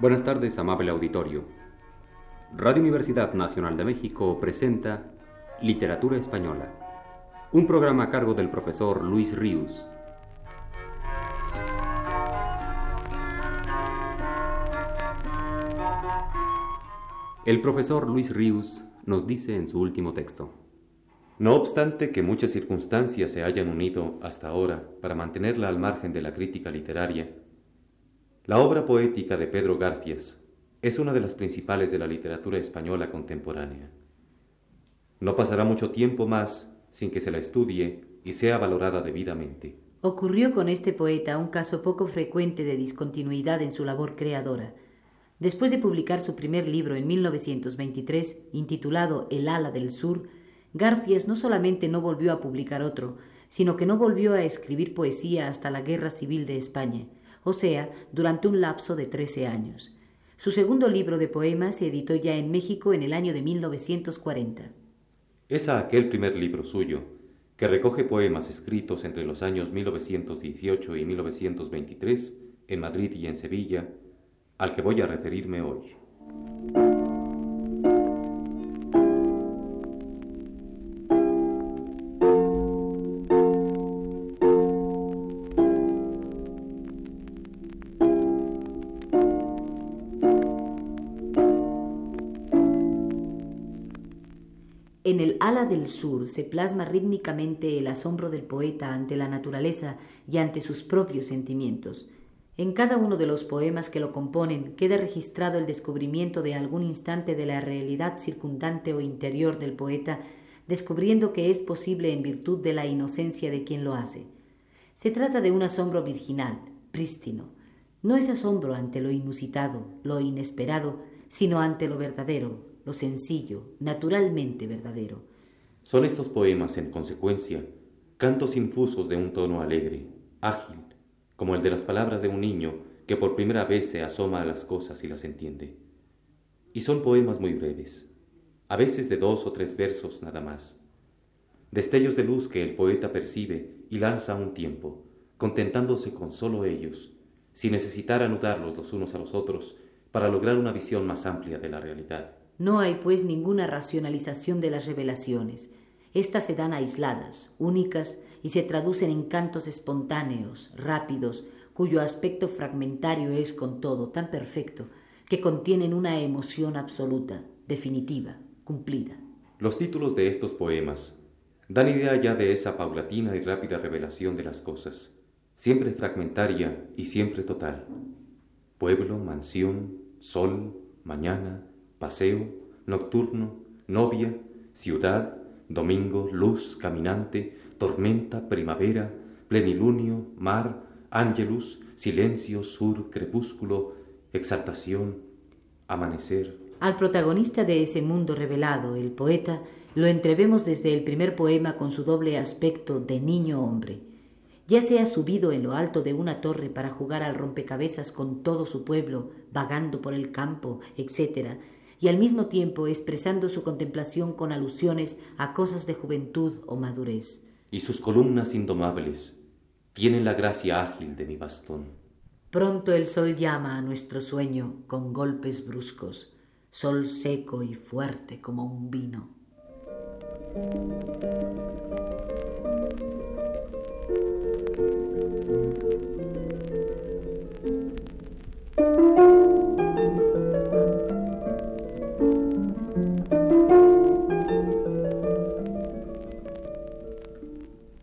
Buenas tardes, amable auditorio. Radio Universidad Nacional de México presenta Literatura Española, un programa a cargo del profesor Luis Ríos. El profesor Luis Ríos nos dice en su último texto. No obstante que muchas circunstancias se hayan unido hasta ahora para mantenerla al margen de la crítica literaria, la obra poética de Pedro Garfias es una de las principales de la literatura española contemporánea. No pasará mucho tiempo más sin que se la estudie y sea valorada debidamente. Ocurrió con este poeta un caso poco frecuente de discontinuidad en su labor creadora. Después de publicar su primer libro en 1923, intitulado El ala del sur, Garfias no solamente no volvió a publicar otro, sino que no volvió a escribir poesía hasta la Guerra Civil de España, o sea, durante un lapso de trece años. Su segundo libro de poemas se editó ya en México en el año de 1940. Es a aquel primer libro suyo, que recoge poemas escritos entre los años 1918 y 1923 en Madrid y en Sevilla, al que voy a referirme hoy. En el ala del sur se plasma rítmicamente el asombro del poeta ante la naturaleza y ante sus propios sentimientos. En cada uno de los poemas que lo componen queda registrado el descubrimiento de algún instante de la realidad circundante o interior del poeta, descubriendo que es posible en virtud de la inocencia de quien lo hace. Se trata de un asombro virginal, prístino. No es asombro ante lo inusitado, lo inesperado, sino ante lo verdadero, lo sencillo, naturalmente verdadero. Son estos poemas, en consecuencia, cantos infusos de un tono alegre, ágil, como el de las palabras de un niño que por primera vez se asoma a las cosas y las entiende. Y son poemas muy breves, a veces de dos o tres versos nada más. Destellos de luz que el poeta percibe y lanza a un tiempo, contentándose con sólo ellos, sin necesitar anudarlos los unos a los otros para lograr una visión más amplia de la realidad. No hay, pues, ninguna racionalización de las revelaciones. Estas se dan aisladas, únicas, y se traducen en cantos espontáneos, rápidos, cuyo aspecto fragmentario es con todo tan perfecto que contienen una emoción absoluta, definitiva, cumplida. Los títulos de estos poemas dan idea ya de esa paulatina y rápida revelación de las cosas, siempre fragmentaria y siempre total. Pueblo, mansión, sol, mañana, paseo, nocturno, novia, ciudad, domingo, luz, caminante, tormenta, primavera, plenilunio, mar, ángelus, silencio, sur, crepúsculo, exaltación, amanecer. Al protagonista de ese mundo revelado, el poeta, lo entrevemos desde el primer poema con su doble aspecto de niño-hombre. Ya sea subido en lo alto de una torre para jugar al rompecabezas con todo su pueblo, vagando por el campo, etc., y al mismo tiempo expresando su contemplación con alusiones a cosas de juventud o madurez. Y sus columnas indomables tienen la gracia ágil de mi bastón. Pronto el sol llama a nuestro sueño con golpes bruscos, sol seco y fuerte como un vino.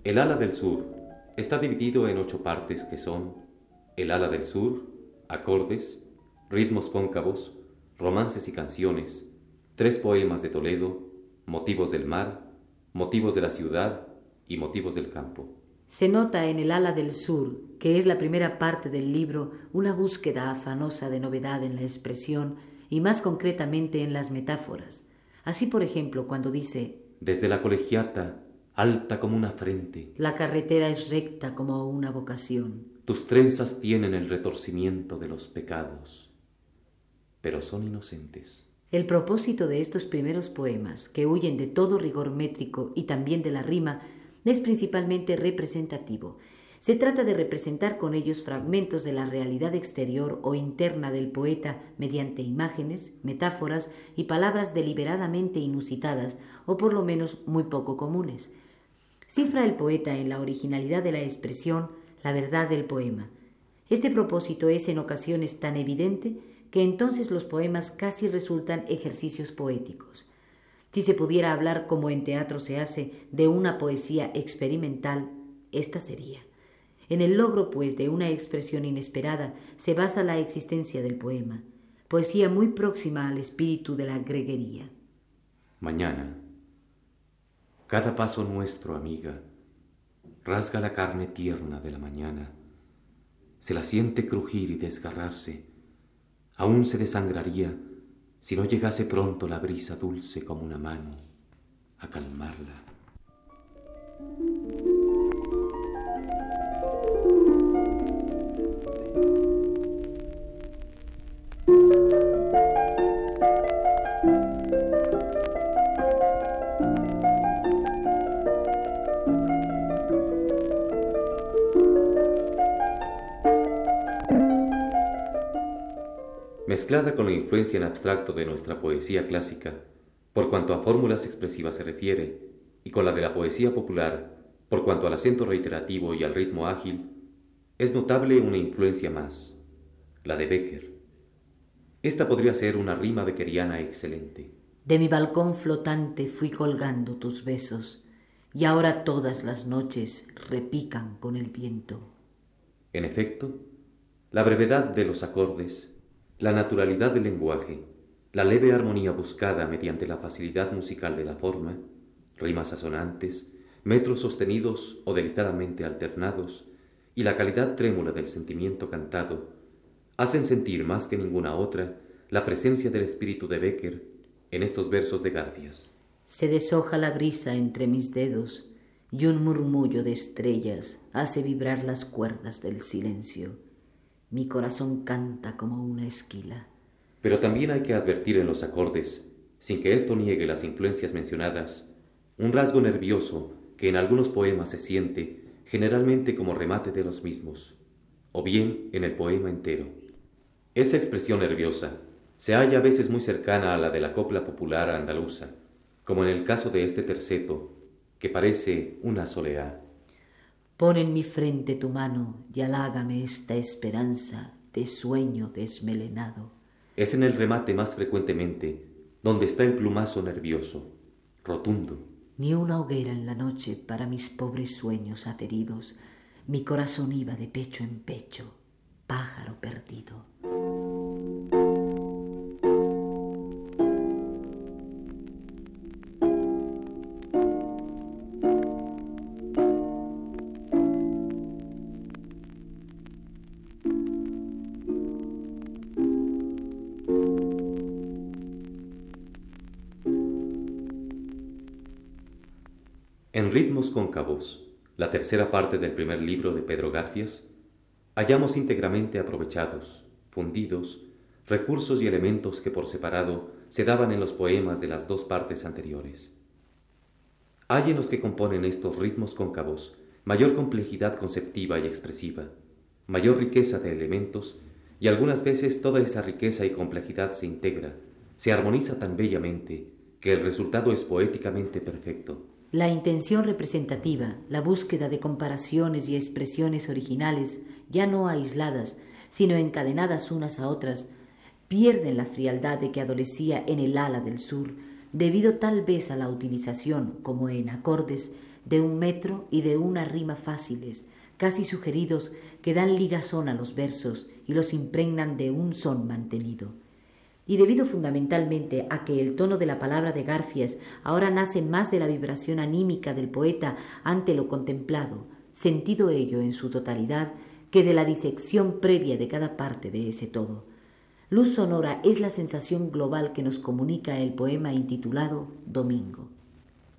El ala del sur está dividido en ocho partes que son el ala del sur, acordes, ritmos cóncavos, romances y canciones, tres poemas de Toledo, motivos del mar, motivos de la ciudad y motivos del campo. Se nota en el ala del sur, que es la primera parte del libro, una búsqueda afanosa de novedad en la expresión y más concretamente en las metáforas. Así, por ejemplo, cuando dice Desde la colegiata alta como una frente. La carretera es recta como una vocación. Tus trenzas tienen el retorcimiento de los pecados, pero son inocentes. El propósito de estos primeros poemas, que huyen de todo rigor métrico y también de la rima, es principalmente representativo. Se trata de representar con ellos fragmentos de la realidad exterior o interna del poeta mediante imágenes, metáforas y palabras deliberadamente inusitadas o por lo menos muy poco comunes. Cifra el poeta en la originalidad de la expresión la verdad del poema. Este propósito es en ocasiones tan evidente que entonces los poemas casi resultan ejercicios poéticos. Si se pudiera hablar como en teatro se hace de una poesía experimental, esta sería. En el logro, pues, de una expresión inesperada se basa la existencia del poema, poesía muy próxima al espíritu de la greguería. Mañana, cada paso nuestro, amiga, rasga la carne tierna de la mañana, se la siente crujir y desgarrarse, aún se desangraría si no llegase pronto la brisa dulce como una mano a calmarla. Mezclada con la influencia en abstracto de nuestra poesía clásica, por cuanto a fórmulas expresivas se refiere, y con la de la poesía popular, por cuanto al acento reiterativo y al ritmo ágil, es notable una influencia más, la de Becker. Esta podría ser una rima beckeriana excelente. De mi balcón flotante fui colgando tus besos, y ahora todas las noches repican con el viento. En efecto, la brevedad de los acordes, la naturalidad del lenguaje, la leve armonía buscada mediante la facilidad musical de la forma, rimas asonantes, metros sostenidos o delicadamente alternados, y la calidad trémula del sentimiento cantado, hacen sentir más que ninguna otra la presencia del espíritu de Becker en estos versos de Garfias. Se deshoja la brisa entre mis dedos y un murmullo de estrellas hace vibrar las cuerdas del silencio. Mi corazón canta como una esquila. Pero también hay que advertir en los acordes, sin que esto niegue las influencias mencionadas, un rasgo nervioso que en algunos poemas se siente generalmente como remate de los mismos, o bien en el poema entero. Esa expresión nerviosa se halla a veces muy cercana a la de la copla popular andaluza, como en el caso de este terceto, que parece una soleá. Pon en mi frente tu mano y halágame esta esperanza de sueño desmelenado. Es en el remate más frecuentemente donde está el plumazo nervioso, rotundo. Ni una hoguera en la noche para mis pobres sueños ateridos. Mi corazón iba de pecho en pecho, pájaro perdido. La tercera parte del primer libro de Pedro Garfias, hallamos íntegramente aprovechados, fundidos, recursos y elementos que por separado se daban en los poemas de las dos partes anteriores. Hay en los que componen estos ritmos cóncavos mayor complejidad conceptiva y expresiva, mayor riqueza de elementos, y algunas veces toda esa riqueza y complejidad se integra, se armoniza tan bellamente, que el resultado es poéticamente perfecto. La intención representativa, la búsqueda de comparaciones y expresiones originales, ya no aisladas, sino encadenadas unas a otras, pierden la frialdad de que adolecía en el ala del sur, debido tal vez a la utilización, como en acordes, de un metro y de una rima fáciles, casi sugeridos, que dan ligazón a los versos y los impregnan de un son mantenido y debido fundamentalmente a que el tono de la palabra de Garfias ahora nace más de la vibración anímica del poeta ante lo contemplado, sentido ello en su totalidad, que de la disección previa de cada parte de ese todo. Luz sonora es la sensación global que nos comunica el poema intitulado Domingo.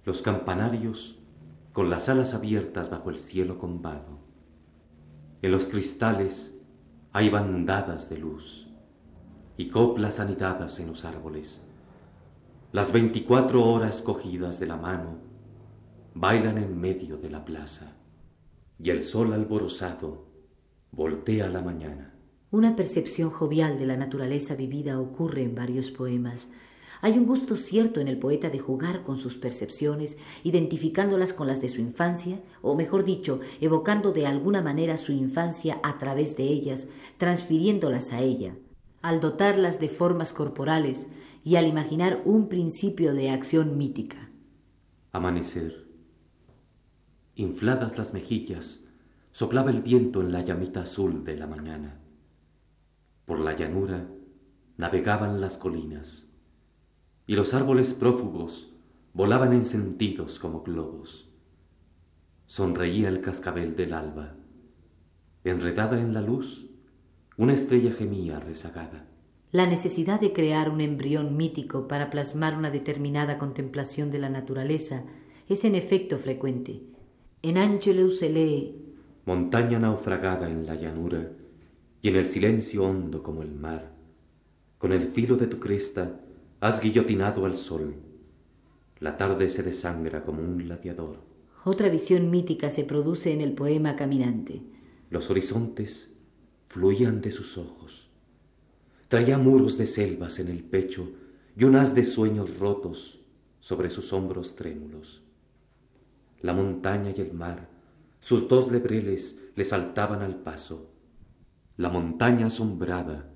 Los campanarios con las alas abiertas bajo el cielo combado. En los cristales hay bandadas de luz y coplas anidadas en los árboles. Las veinticuatro horas cogidas de la mano bailan en medio de la plaza. y el sol alborozado voltea la mañana. Una percepción jovial de la naturaleza vivida ocurre en varios poemas. Hay un gusto cierto en el poeta de jugar con sus percepciones, identificándolas con las de su infancia, o mejor dicho, evocando de alguna manera su infancia a través de ellas, transfiriéndolas a ella, al dotarlas de formas corporales y al imaginar un principio de acción mítica. Amanecer. Infladas las mejillas, soplaba el viento en la llamita azul de la mañana. Por la llanura navegaban las colinas y los árboles prófugos volaban encendidos como globos. Sonreía el cascabel del alba. Enredada en la luz, una estrella gemía rezagada. La necesidad de crear un embrión mítico para plasmar una determinada contemplación de la naturaleza es en efecto frecuente. En Angelus se lee Montaña naufragada en la llanura y en el silencio hondo como el mar, con el filo de tu cresta Has guillotinado al sol. La tarde se desangra como un gladiador. Otra visión mítica se produce en el poema Caminante. Los horizontes fluían de sus ojos. Traía muros de selvas en el pecho y un haz de sueños rotos sobre sus hombros trémulos. La montaña y el mar, sus dos lebreles le saltaban al paso. La montaña asombrada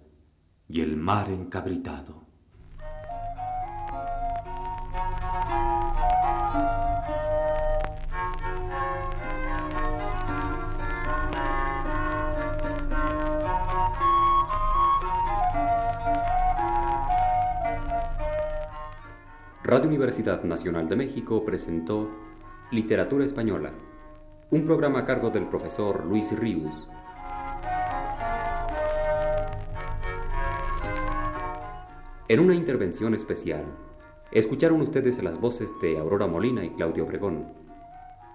y el mar encabritado. Radio Universidad Nacional de México presentó Literatura Española, un programa a cargo del profesor Luis Ríos. En una intervención especial, escucharon ustedes las voces de Aurora Molina y Claudio Obregón.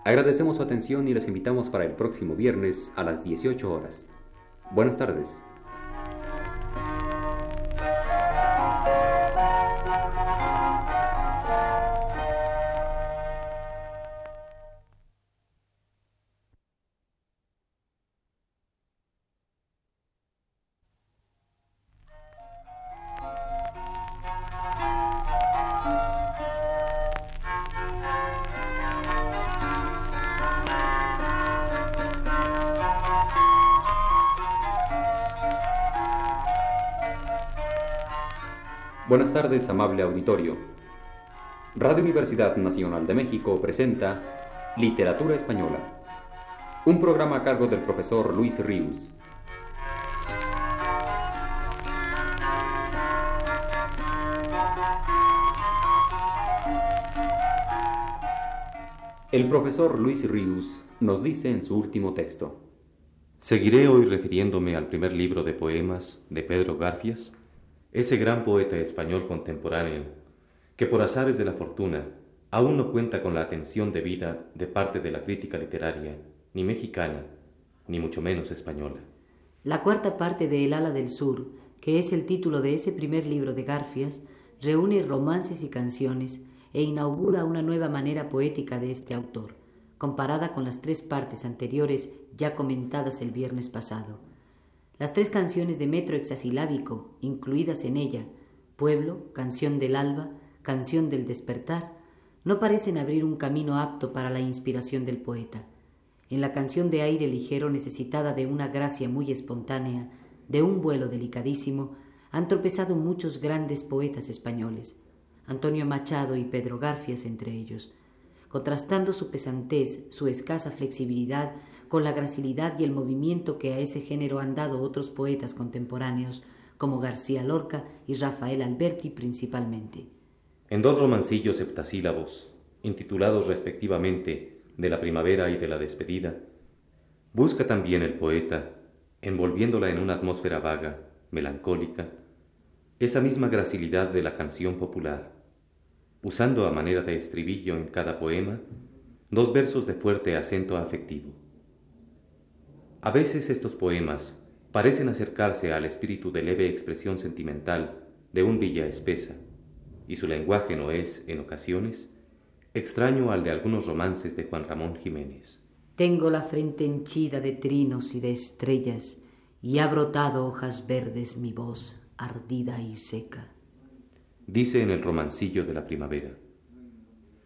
Agradecemos su atención y les invitamos para el próximo viernes a las 18 horas. Buenas tardes. Tardes, amable auditorio. Radio Universidad Nacional de México presenta Literatura Española, un programa a cargo del profesor Luis Ríos. El profesor Luis Ríos nos dice en su último texto. Seguiré hoy refiriéndome al primer libro de poemas de Pedro Garfias, ese gran poeta español contemporáneo, que por azares de la fortuna aún no cuenta con la atención debida de parte de la crítica literaria, ni mexicana, ni mucho menos española. La cuarta parte de El ala del sur, que es el título de ese primer libro de Garfias, reúne romances y canciones e inaugura una nueva manera poética de este autor, comparada con las tres partes anteriores ya comentadas el viernes pasado. Las tres canciones de metro hexasilábico incluidas en ella, Pueblo, Canción del Alba, Canción del Despertar, no parecen abrir un camino apto para la inspiración del poeta. En la canción de aire ligero necesitada de una gracia muy espontánea, de un vuelo delicadísimo, han tropezado muchos grandes poetas españoles, Antonio Machado y Pedro Garfias entre ellos, contrastando su pesantez, su escasa flexibilidad con la gracilidad y el movimiento que a ese género han dado otros poetas contemporáneos, como García Lorca y Rafael Alberti principalmente. En dos romancillos septasílabos, intitulados respectivamente De la primavera y de la despedida, busca también el poeta, envolviéndola en una atmósfera vaga, melancólica, esa misma gracilidad de la canción popular, usando a manera de estribillo en cada poema dos versos de fuerte acento afectivo. A veces estos poemas parecen acercarse al espíritu de leve expresión sentimental de un Villa Espesa, y su lenguaje no es, en ocasiones, extraño al de algunos romances de Juan Ramón Jiménez. Tengo la frente henchida de trinos y de estrellas, y ha brotado hojas verdes mi voz, ardida y seca. Dice en el romancillo de la primavera.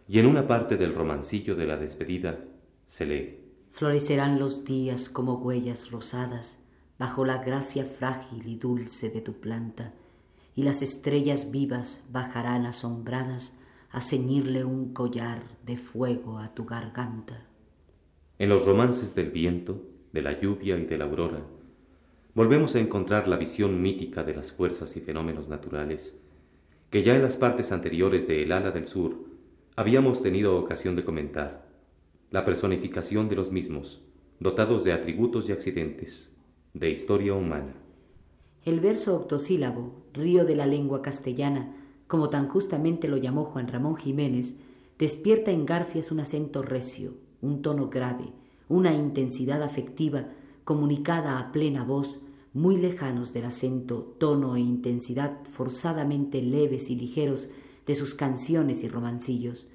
Y en una parte del romancillo de la despedida se lee. Florecerán los días como huellas rosadas bajo la gracia frágil y dulce de tu planta, y las estrellas vivas bajarán asombradas a ceñirle un collar de fuego a tu garganta. En los romances del viento, de la lluvia y de la aurora, volvemos a encontrar la visión mítica de las fuerzas y fenómenos naturales, que ya en las partes anteriores de El ala del sur habíamos tenido ocasión de comentar, la personificación de los mismos, dotados de atributos y accidentes, de historia humana. El verso octosílabo, río de la lengua castellana, como tan justamente lo llamó Juan Ramón Jiménez, despierta en Garfias un acento recio, un tono grave, una intensidad afectiva comunicada a plena voz, muy lejanos del acento, tono e intensidad forzadamente leves y ligeros de sus canciones y romancillos.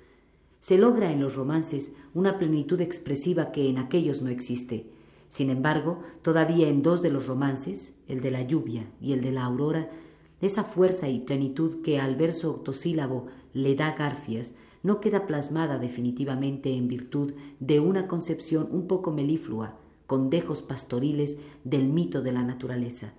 Se logra en los romances una plenitud expresiva que en aquellos no existe. Sin embargo, todavía en dos de los romances, el de la lluvia y el de la aurora, esa fuerza y plenitud que al verso octosílabo le da Garfias no queda plasmada definitivamente en virtud de una concepción un poco meliflua, con dejos pastoriles del mito de la naturaleza.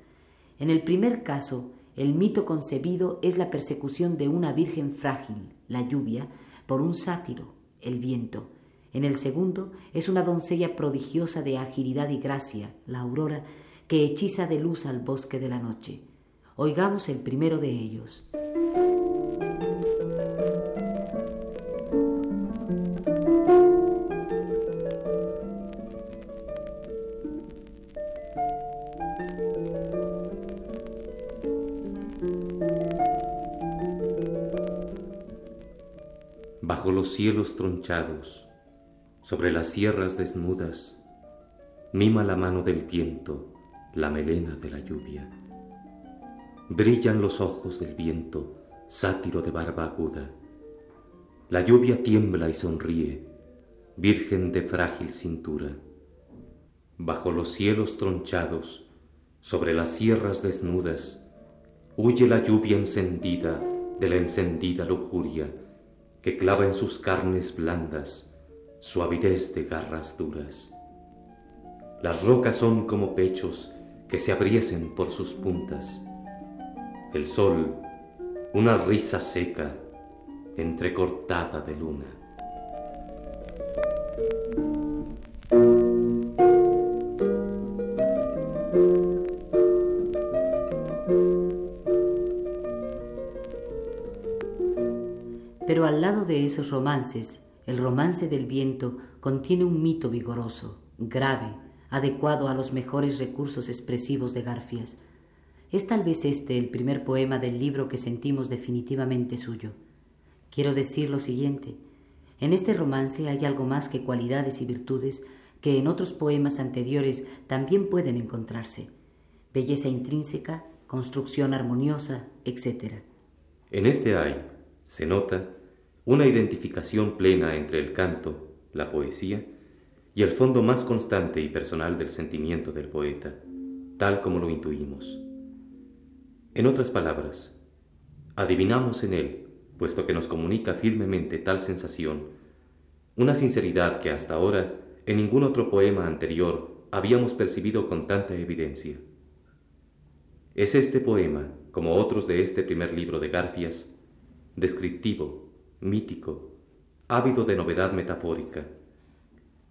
En el primer caso, el mito concebido es la persecución de una virgen frágil, la lluvia, por un sátiro, el viento. En el segundo es una doncella prodigiosa de agilidad y gracia, la aurora, que hechiza de luz al bosque de la noche. Oigamos el primero de ellos. Bajo los cielos tronchados, sobre las sierras desnudas, mima la mano del viento, la melena de la lluvia. Brillan los ojos del viento, sátiro de barba aguda. La lluvia tiembla y sonríe, virgen de frágil cintura. Bajo los cielos tronchados, sobre las sierras desnudas, huye la lluvia encendida de la encendida lujuria que clava en sus carnes blandas suavidez de garras duras. Las rocas son como pechos que se abriesen por sus puntas el sol, una risa seca, entrecortada de luna. Pero al lado de esos romances, el romance del viento contiene un mito vigoroso, grave, adecuado a los mejores recursos expresivos de Garfias, es tal vez este el primer poema del libro que sentimos definitivamente suyo. Quiero decir lo siguiente. En este romance hay algo más que cualidades y virtudes que en otros poemas anteriores también pueden encontrarse. Belleza intrínseca, construcción armoniosa, etc. En este hay, se nota, una identificación plena entre el canto, la poesía, y el fondo más constante y personal del sentimiento del poeta, tal como lo intuimos. En otras palabras, adivinamos en él, puesto que nos comunica firmemente tal sensación, una sinceridad que hasta ahora en ningún otro poema anterior habíamos percibido con tanta evidencia. Es este poema, como otros de este primer libro de Garfias, descriptivo, mítico, ávido de novedad metafórica,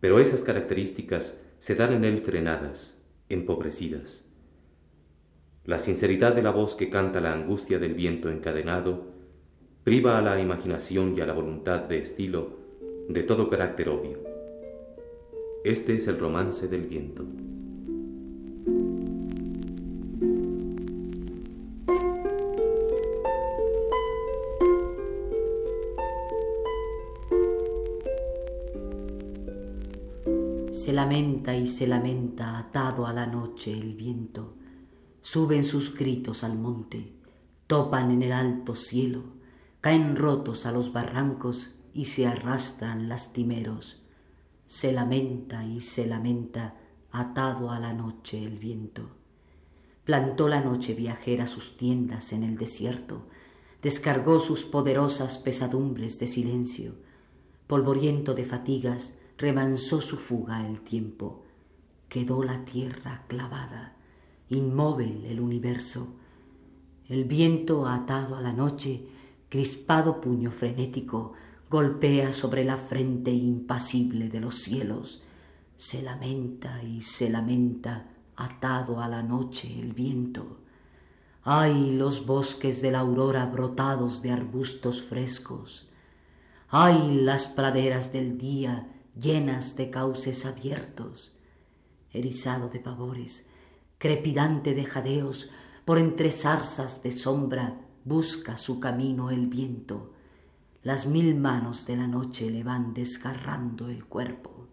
pero esas características se dan en él frenadas, empobrecidas. La sinceridad de la voz que canta la angustia del viento encadenado priva a la imaginación y a la voluntad de estilo de todo carácter obvio. Este es el romance del viento. Se lamenta y se lamenta atado a la noche el viento suben sus gritos al monte, topan en el alto cielo, caen rotos a los barrancos y se arrastran lastimeros. Se lamenta y se lamenta atado a la noche el viento. Plantó la noche viajera sus tiendas en el desierto, descargó sus poderosas pesadumbres de silencio, polvoriento de fatigas, remansó su fuga el tiempo, quedó la tierra clavada, inmóvil el universo, el viento atado a la noche, crispado puño frenético, golpea sobre la frente impasible de los cielos, se lamenta y se lamenta atado a la noche el viento. Ay los bosques de la aurora brotados de arbustos frescos. Ay las praderas del día llenas de cauces abiertos. Erizado de pavores, crepidante de jadeos, por entre zarzas de sombra busca su camino el viento. Las mil manos de la noche le van desgarrando el cuerpo.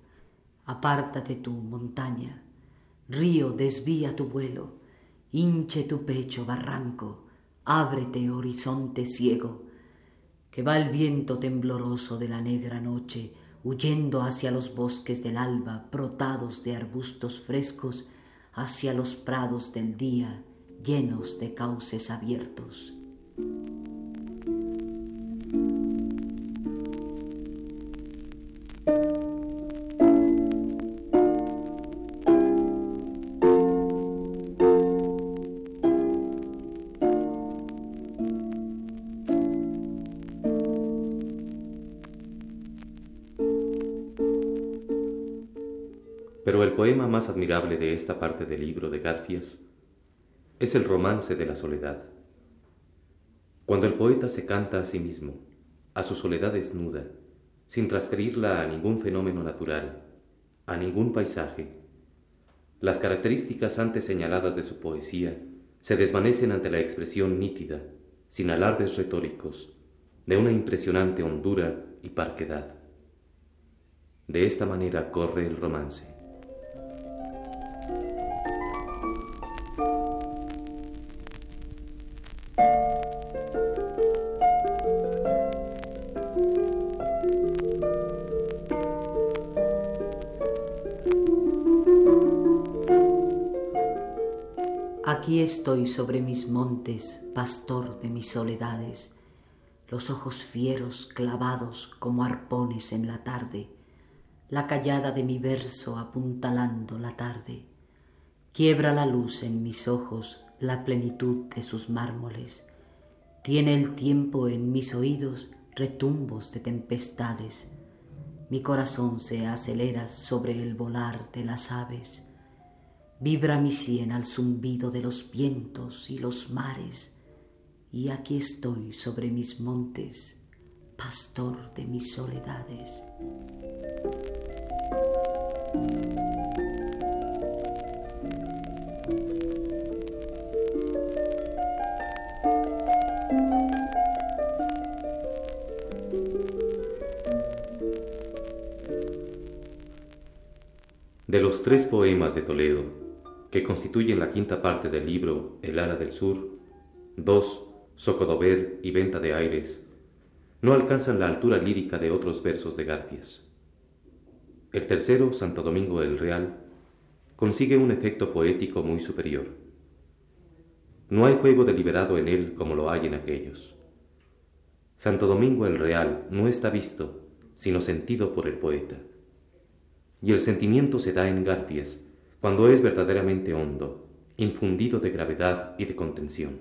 Apártate tú, montaña, río, desvía tu vuelo, hinche tu pecho, barranco, ábrete, horizonte ciego, que va el viento tembloroso de la negra noche, huyendo hacia los bosques del alba, brotados de arbustos frescos, hacia los prados del día, llenos de cauces abiertos. Poema más admirable de esta parte del libro de Garfias es el romance de la soledad. Cuando el poeta se canta a sí mismo, a su soledad desnuda, sin transferirla a ningún fenómeno natural, a ningún paisaje, las características antes señaladas de su poesía se desvanecen ante la expresión nítida, sin alardes retóricos, de una impresionante hondura y parquedad. De esta manera corre el romance. Aquí estoy sobre mis montes, pastor de mis soledades, los ojos fieros clavados como arpones en la tarde, la callada de mi verso apuntalando la tarde. Quiebra la luz en mis ojos la plenitud de sus mármoles. Tiene el tiempo en mis oídos retumbos de tempestades. Mi corazón se acelera sobre el volar de las aves Vibra mi sien al zumbido de los vientos y los mares, y aquí estoy sobre mis montes, pastor de mis soledades. De los tres poemas de Toledo, que constituyen la quinta parte del libro El ala del sur, dos, Socodover y Venta de Aires, no alcanzan la altura lírica de otros versos de Garfias. El tercero, Santo Domingo el Real, consigue un efecto poético muy superior. No hay juego deliberado en él como lo hay en aquellos. Santo Domingo el Real no está visto, sino sentido por el poeta. Y el sentimiento se da en Garfias, cuando es verdaderamente hondo, infundido de gravedad y de contención.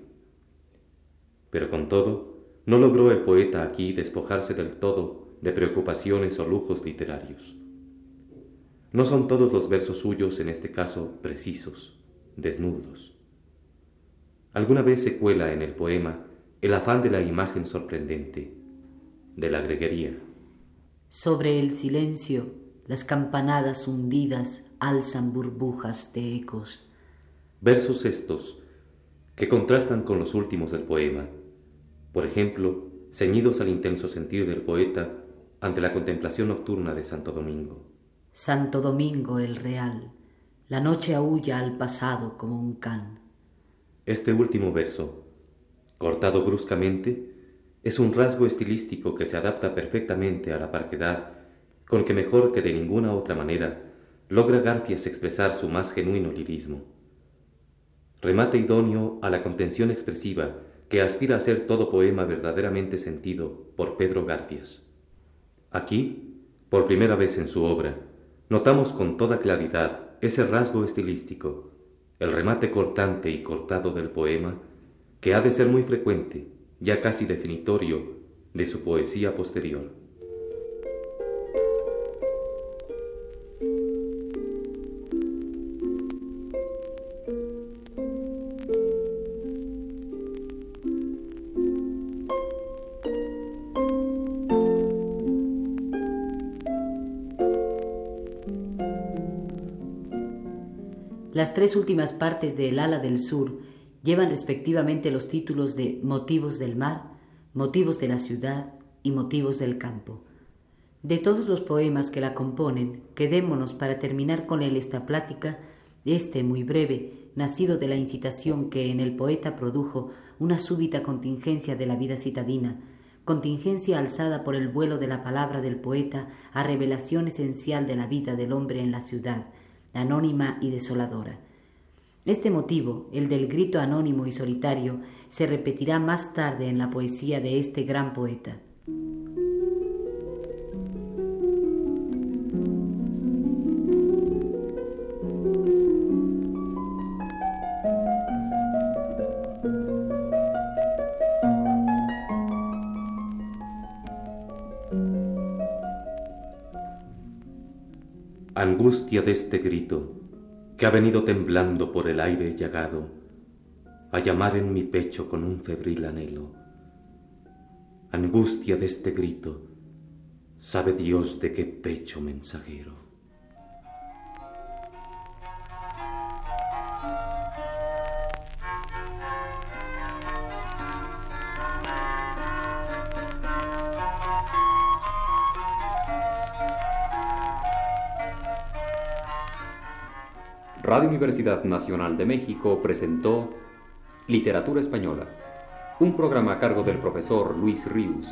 Pero con todo, no logró el poeta aquí despojarse del todo de preocupaciones o lujos literarios. No son todos los versos suyos, en este caso, precisos, desnudos. Alguna vez se cuela en el poema el afán de la imagen sorprendente, de la greguería. Sobre el silencio, las campanadas hundidas alzan burbujas de ecos. Versos estos, que contrastan con los últimos del poema, por ejemplo, ceñidos al intenso sentir del poeta ante la contemplación nocturna de Santo Domingo. Santo Domingo el Real, la noche aúlla al pasado como un can. Este último verso, cortado bruscamente, es un rasgo estilístico que se adapta perfectamente a la parquedad con que mejor que de ninguna otra manera logra Garfias expresar su más genuino lirismo. Remate idóneo a la contención expresiva que aspira a ser todo poema verdaderamente sentido por Pedro Garfias. Aquí, por primera vez en su obra, notamos con toda claridad ese rasgo estilístico, el remate cortante y cortado del poema, que ha de ser muy frecuente, ya casi definitorio, de su poesía posterior. Tres últimas partes de El ala del sur llevan respectivamente los títulos de Motivos del mar, Motivos de la ciudad y Motivos del campo. De todos los poemas que la componen, quedémonos para terminar con él esta plática, este muy breve, nacido de la incitación que en el poeta produjo una súbita contingencia de la vida citadina, contingencia alzada por el vuelo de la palabra del poeta a revelación esencial de la vida del hombre en la ciudad, anónima y desoladora. Este motivo, el del grito anónimo y solitario, se repetirá más tarde en la poesía de este gran poeta. Angustia de este grito, que ha venido temblando por el aire llagado, a llamar en mi pecho con un febril anhelo. Angustia de este grito, sabe Dios de qué pecho mensajero. Radio Universidad Nacional de México presentó Literatura Española, un programa a cargo del profesor Luis Ríos.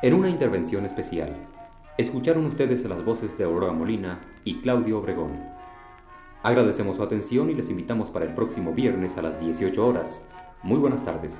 En una intervención especial, escucharon ustedes las voces de Aurora Molina y Claudio Obregón. Agradecemos su atención y les invitamos para el próximo viernes a las 18 horas. Muy buenas tardes.